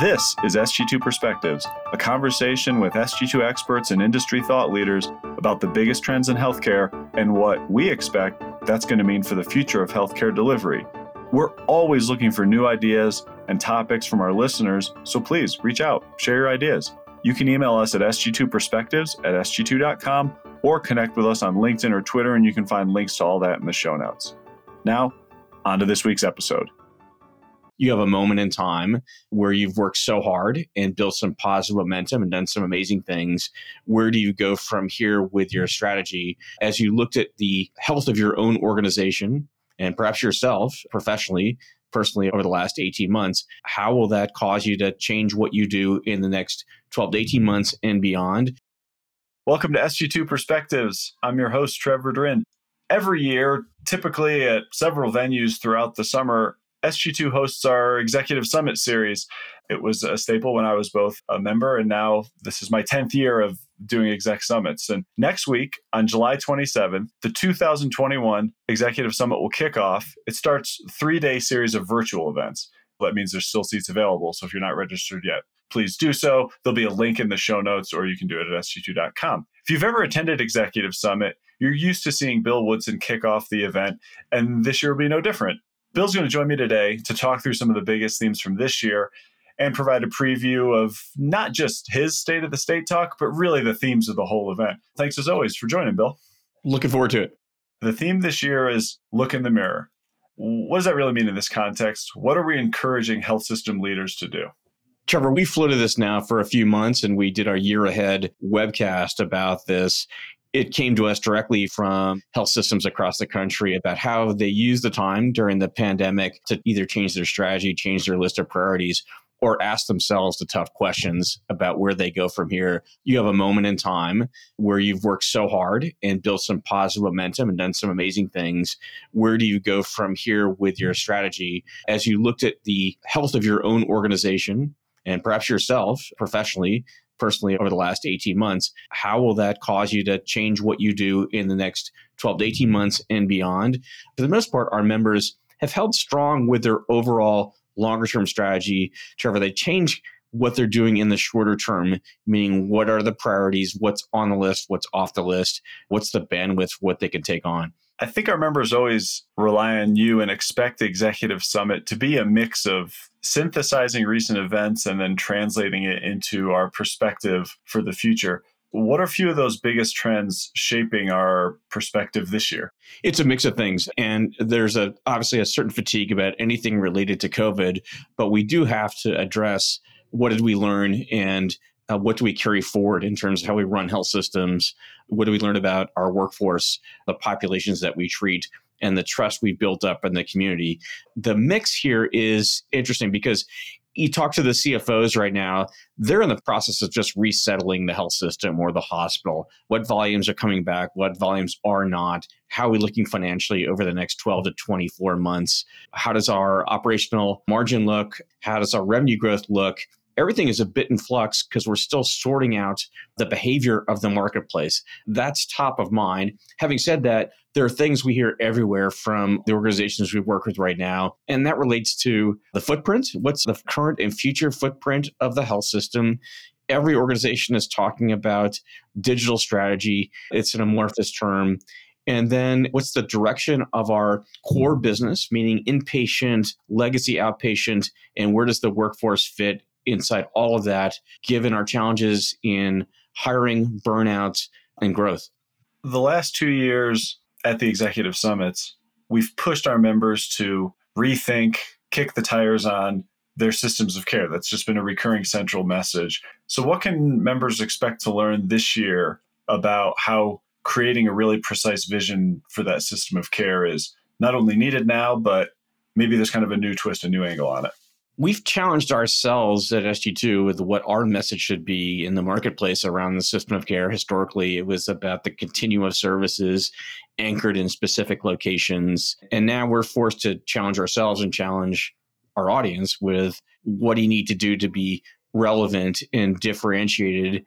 This is SG2 Perspectives, a conversation with SG2 experts and industry thought leaders about the biggest trends in healthcare and what we expect that's going to mean for the future of healthcare delivery. We're always looking for new ideas and topics from our listeners, so please reach out, share your ideas. You can email us at sg2perspectives at sg2.com or connect with us on LinkedIn or Twitter, and you can find links to all that in the show notes. Now, on to this week's episode you have a moment in time where you've worked so hard and built some positive momentum and done some amazing things. Where do you go from here with your strategy as you looked at the health of your own organization and perhaps yourself professionally? Personally, over the last 18 months, how will that cause you to change what you do in the next 12 to 18 months and beyond? Welcome to SG2 Perspectives. I'm your host, Trevor Drin. Every year, typically at several venues throughout the summer, SG2 hosts our Executive Summit series. It was a staple when I was both a member and now this is my 10th year of doing Exec Summits. And next week on July 27th, the 2021 Executive Summit will kick off. It starts three day series of virtual events. That means there's still seats available. So if you're not registered yet, please do so. There'll be a link in the show notes or you can do it at sg2.com. If you've ever attended Executive Summit, you're used to seeing Bill Woodson kick off the event, and this year will be no different. Bill's going to join me today to talk through some of the biggest themes from this year and provide a preview of not just his State of the State talk, but really the themes of the whole event. Thanks as always for joining, Bill. Looking forward to it. The theme this year is look in the mirror. What does that really mean in this context? What are we encouraging health system leaders to do? Trevor, we floated this now for a few months and we did our year ahead webcast about this it came to us directly from health systems across the country about how they use the time during the pandemic to either change their strategy, change their list of priorities, or ask themselves the tough questions about where they go from here. You have a moment in time where you've worked so hard and built some positive momentum and done some amazing things. Where do you go from here with your strategy as you looked at the health of your own organization and perhaps yourself professionally personally over the last 18 months. How will that cause you to change what you do in the next 12 to 18 months and beyond? For the most part, our members have held strong with their overall longer term strategy. Trevor, they change what they're doing in the shorter term, meaning what are the priorities, what's on the list, what's off the list, what's the bandwidth, what they can take on. I think our members always rely on you and expect the Executive Summit to be a mix of synthesizing recent events and then translating it into our perspective for the future. What are a few of those biggest trends shaping our perspective this year? It's a mix of things. And there's a obviously a certain fatigue about anything related to COVID, but we do have to address what did we learn and uh, what do we carry forward in terms of how we run health systems? What do we learn about our workforce, the populations that we treat, and the trust we've built up in the community? The mix here is interesting because you talk to the CFOs right now, they're in the process of just resettling the health system or the hospital. What volumes are coming back? What volumes are not? How are we looking financially over the next 12 to 24 months? How does our operational margin look? How does our revenue growth look? Everything is a bit in flux because we're still sorting out the behavior of the marketplace. That's top of mind. Having said that, there are things we hear everywhere from the organizations we work with right now, and that relates to the footprint. What's the current and future footprint of the health system? Every organization is talking about digital strategy. It's an amorphous term. And then what's the direction of our core business, meaning inpatient, legacy outpatient, and where does the workforce fit inside all of that, given our challenges in hiring, burnout, and growth? The last two years at the executive summits, we've pushed our members to rethink, kick the tires on their systems of care. That's just been a recurring central message. So, what can members expect to learn this year about how creating a really precise vision for that system of care is not only needed now, but maybe there's kind of a new twist, a new angle on it? We've challenged ourselves at SG2 with what our message should be in the marketplace around the system of care. Historically, it was about the continuum of services anchored in specific locations. And now we're forced to challenge ourselves and challenge our audience with what do you need to do to be relevant and differentiated.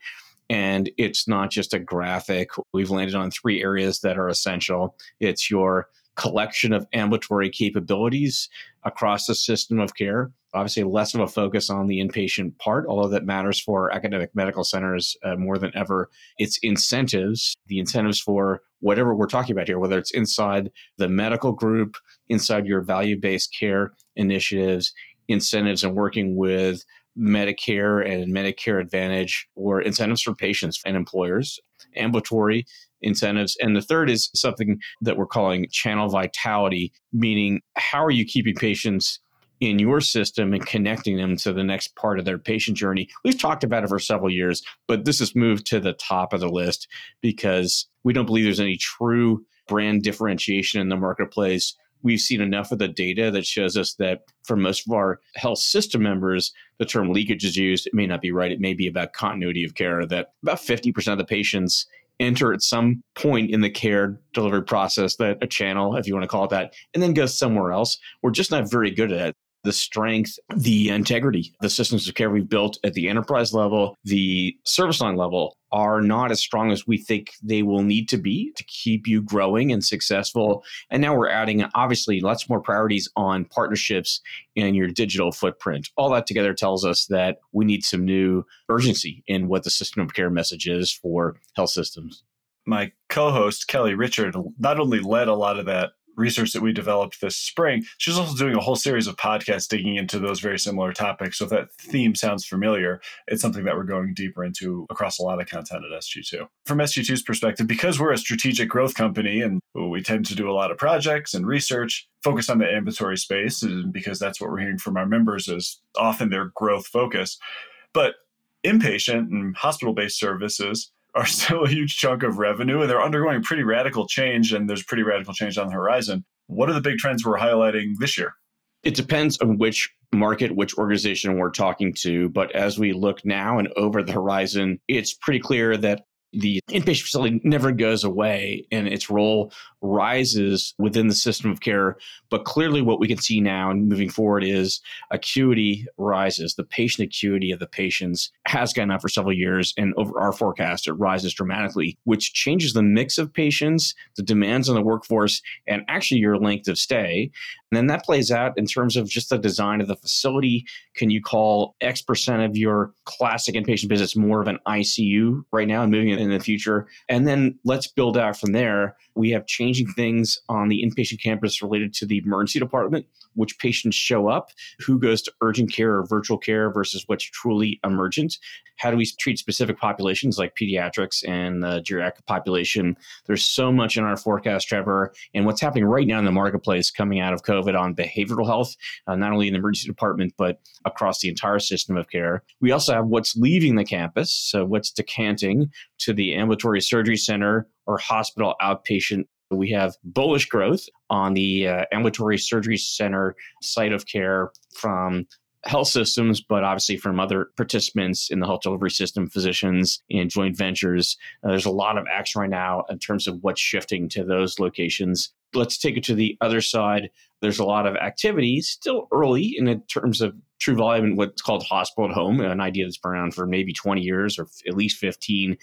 And it's not just a graphic. We've landed on three areas that are essential it's your collection of ambulatory capabilities across the system of care. Obviously, less of a focus on the inpatient part, although that matters for academic medical centers uh, more than ever. It's incentives, the incentives for whatever we're talking about here, whether it's inside the medical group, inside your value based care initiatives, incentives and working with Medicare and Medicare Advantage, or incentives for patients and employers, ambulatory incentives. And the third is something that we're calling channel vitality, meaning how are you keeping patients in your system and connecting them to the next part of their patient journey. We've talked about it for several years, but this has moved to the top of the list because we don't believe there's any true brand differentiation in the marketplace. We've seen enough of the data that shows us that for most of our health system members, the term leakage is used. It may not be right. It may be about continuity of care, that about 50% of the patients enter at some point in the care delivery process that a channel, if you want to call it that, and then go somewhere else. We're just not very good at it the strength, the integrity, the systems of care we've built at the enterprise level, the service line level are not as strong as we think they will need to be to keep you growing and successful. And now we're adding obviously lots more priorities on partnerships and your digital footprint. All that together tells us that we need some new urgency in what the system of care message is for health systems. My co host, Kelly Richard, not only led a lot of that research that we developed this spring, she's also doing a whole series of podcasts digging into those very similar topics. So if that theme sounds familiar, it's something that we're going deeper into across a lot of content at SG2. From SG2's perspective, because we're a strategic growth company and we tend to do a lot of projects and research focused on the ambulatory space, because that's what we're hearing from our members is often their growth focus. But inpatient and hospital based services are still a huge chunk of revenue and they're undergoing pretty radical change and there's pretty radical change on the horizon. What are the big trends we're highlighting this year? It depends on which market, which organization we're talking to. But as we look now and over the horizon, it's pretty clear that the inpatient facility never goes away and its role rises within the system of care. But clearly, what we can see now and moving forward is acuity rises. The patient acuity of the patients has gone up for several years, and over our forecast, it rises dramatically, which changes the mix of patients, the demands on the workforce, and actually your length of stay. And then that plays out in terms of just the design of the facility. Can you call X percent of your classic inpatient visits more of an ICU right now and moving it in the future? And then let's build out from there. We have changing things on the inpatient campus related to the emergency department, which patients show up, who goes to urgent care or virtual care versus what's truly emergent. How do we treat specific populations like pediatrics and the geriatric population? There's so much in our forecast, Trevor, and what's happening right now in the marketplace coming out of COVID on behavioral health, uh, not only in the emergency department, but across the entire system of care. We also have what's leaving the campus, so what's decanting to the ambulatory surgery center or hospital outpatient we have bullish growth on the uh, ambulatory surgery center site of care from health systems, but obviously from other participants in the health delivery system, physicians and joint ventures. Uh, there's a lot of action right now in terms of what's shifting to those locations let's take it to the other side. There's a lot of activity, still early in terms of true volume and what's called hospital at home, an idea that's been around for maybe 20 years or at least 15.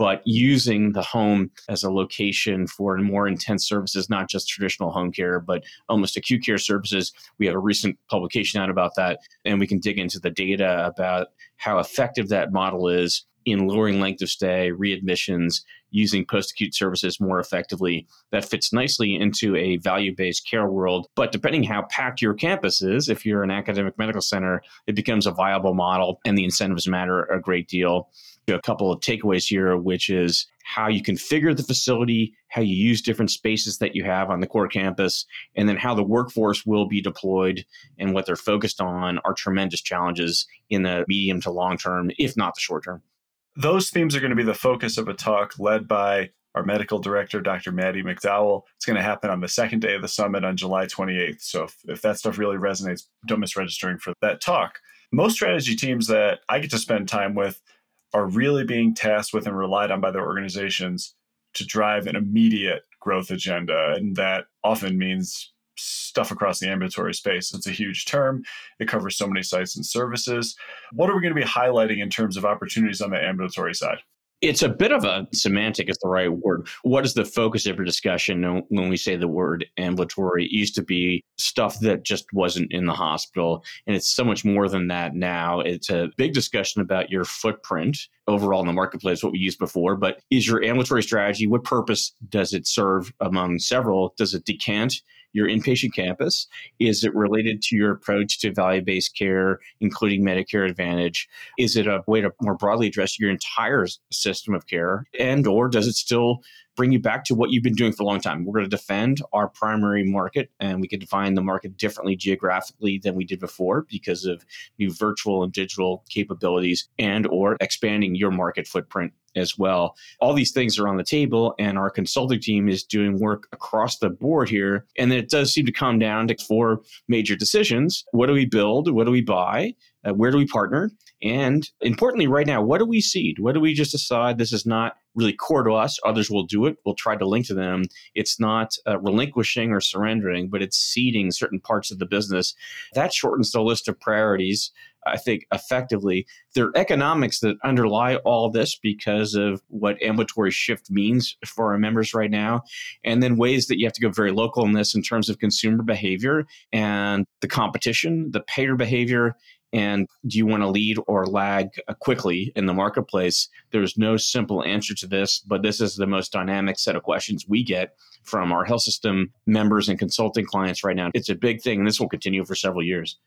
But using the home as a location for more intense services, not just traditional home care, but almost acute care services. We have a recent publication out about that, and we can dig into the data about how effective that model is in lowering length of stay, readmissions, using post acute services more effectively. That fits nicely into a value based care world. But depending how packed your campus is, if you're an academic medical center, it becomes a viable model and the incentives matter a great deal. A couple of takeaways here, which is how you configure the facility, how you use different spaces that you have on the core campus, and then how the workforce will be deployed and what they're focused on are tremendous challenges in the medium to long term, if not the short term. Those themes are going to be the focus of a talk led by our medical director, Dr. Maddie McDowell. It's going to happen on the second day of the summit on July 28th. So if, if that stuff really resonates, don't miss registering for that talk. Most strategy teams that I get to spend time with are really being tasked with and relied on by their organizations to drive an immediate growth agenda. And that often means stuff across the ambulatory space. It's a huge term. It covers so many sites and services. What are we going to be highlighting in terms of opportunities on the ambulatory side? It's a bit of a semantic, is the right word. What is the focus of your discussion when we say the word ambulatory? It used to be stuff that just wasn't in the hospital. And it's so much more than that now. It's a big discussion about your footprint overall in the marketplace, what we used before. But is your ambulatory strategy, what purpose does it serve among several? Does it decant? Your inpatient campus? Is it related to your approach to value based care, including Medicare Advantage? Is it a way to more broadly address your entire system of care? And or does it still bring you back to what you've been doing for a long time. We're going to defend our primary market and we can define the market differently geographically than we did before because of new virtual and digital capabilities and or expanding your market footprint as well. All these things are on the table, and our consulting team is doing work across the board here. And it does seem to come down to four major decisions what do we build? What do we buy? Uh, where do we partner? And importantly, right now, what do we cede? What do we just decide this is not really core to us? Others will do it. We'll try to link to them. It's not uh, relinquishing or surrendering, but it's ceding certain parts of the business. That shortens the list of priorities I think, effectively. There are economics that underlie all this because of what ambulatory shift means for our members right now. And then ways that you have to go very local in this in terms of consumer behavior and the competition, the payer behavior, and do you want to lead or lag uh, quickly in the marketplace? There's no simple answer to this, but this is the most dynamic set of questions we get from our health system members and consulting clients right now. It's a big thing, and this will continue for several years.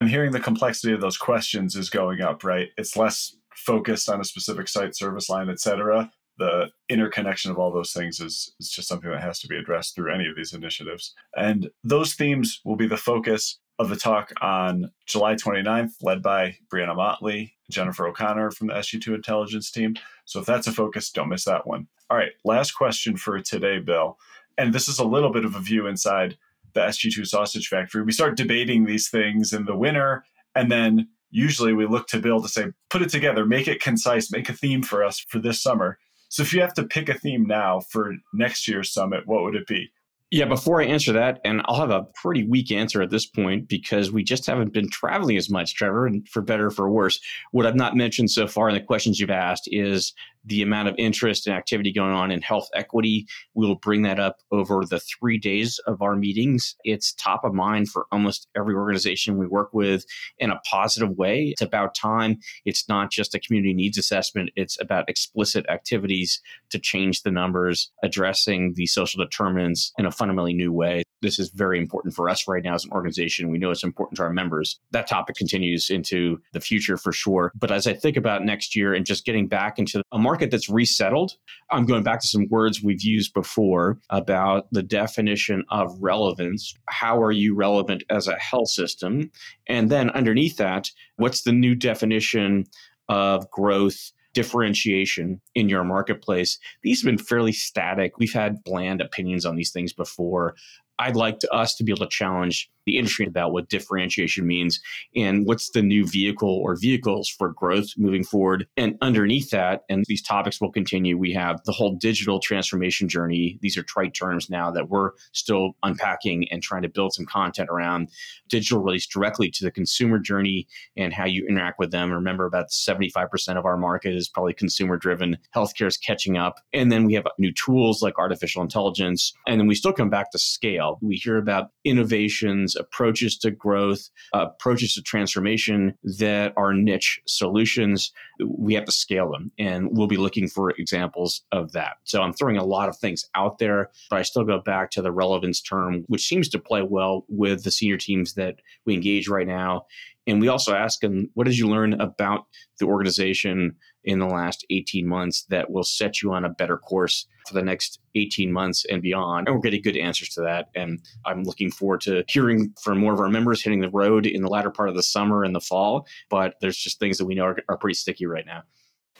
I'm hearing the complexity of those questions is going up, right? It's less focused on a specific site, service line, et cetera. The interconnection of all those things is, is just something that has to be addressed through any of these initiatives. And those themes will be the focus of the talk on July 29th, led by Brianna Motley, Jennifer O'Connor from the SG2 intelligence team. So if that's a focus, don't miss that one. All right, last question for today, Bill. And this is a little bit of a view inside the SG2 Sausage Factory. We start debating these things in the winter, and then usually we look to Bill to say, put it together, make it concise, make a theme for us for this summer. So if you have to pick a theme now for next year's summit, what would it be? Yeah, before I answer that, and I'll have a pretty weak answer at this point because we just haven't been traveling as much, Trevor, and for better or for worse. What I've not mentioned so far in the questions you've asked is the amount of interest and activity going on in health equity. We will bring that up over the three days of our meetings. It's top of mind for almost every organization we work with in a positive way. It's about time. It's not just a community needs assessment, it's about explicit activities to change the numbers, addressing the social determinants in a fundamentally new way. This is very important for us right now as an organization. We know it's important to our members. That topic continues into the future for sure. But as I think about next year and just getting back into a market that's resettled, I'm going back to some words we've used before about the definition of relevance. How are you relevant as a health system? And then underneath that, what's the new definition of growth? differentiation in your marketplace. These have been fairly static. We've had bland opinions on these things before. I'd like to, us to be able to challenge the industry about what differentiation means and what's the new vehicle or vehicles for growth moving forward. And underneath that, and these topics will continue, we have the whole digital transformation journey. These are trite terms now that we're still unpacking and trying to build some content around. Digital relates directly to the consumer journey and how you interact with them. Remember, about 75% of our market is probably consumer driven. Healthcare is catching up. And then we have new tools like artificial intelligence. And then we still come back to scale. We hear about innovations approaches to growth, uh, approaches to transformation that are niche solutions. We have to scale them, and we'll be looking for examples of that. So I'm throwing a lot of things out there, but I still go back to the relevance term, which seems to play well with the senior teams that we engage right now. And we also ask them, what did you learn about the organization in the last 18 months that will set you on a better course for the next 18 months and beyond? And we're getting good answers to that. And I'm looking forward to hearing from more of our members hitting the road in the latter part of the summer and the fall. But there's just things that we know are, are pretty sticky right now.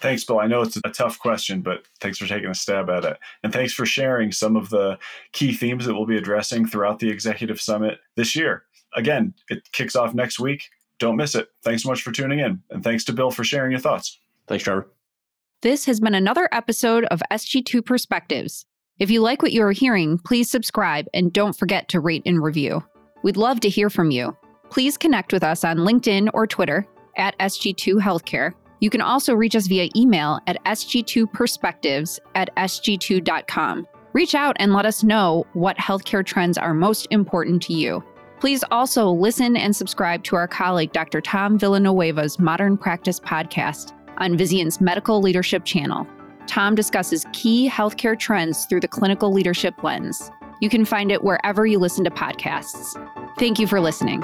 Thanks, Bill. I know it's a tough question, but thanks for taking a stab at it. And thanks for sharing some of the key themes that we'll be addressing throughout the Executive Summit this year. Again, it kicks off next week. Don't miss it. Thanks so much for tuning in. And thanks to Bill for sharing your thoughts. Thanks, Trevor. This has been another episode of SG2 Perspectives. If you like what you are hearing, please subscribe and don't forget to rate and review. We'd love to hear from you. Please connect with us on LinkedIn or Twitter at SG2 Healthcare. You can also reach us via email at sg2perspectives at sg2.com. Reach out and let us know what healthcare trends are most important to you. Please also listen and subscribe to our colleague, Dr. Tom Villanueva's Modern Practice podcast on Vizient's Medical Leadership channel. Tom discusses key healthcare trends through the clinical leadership lens. You can find it wherever you listen to podcasts. Thank you for listening.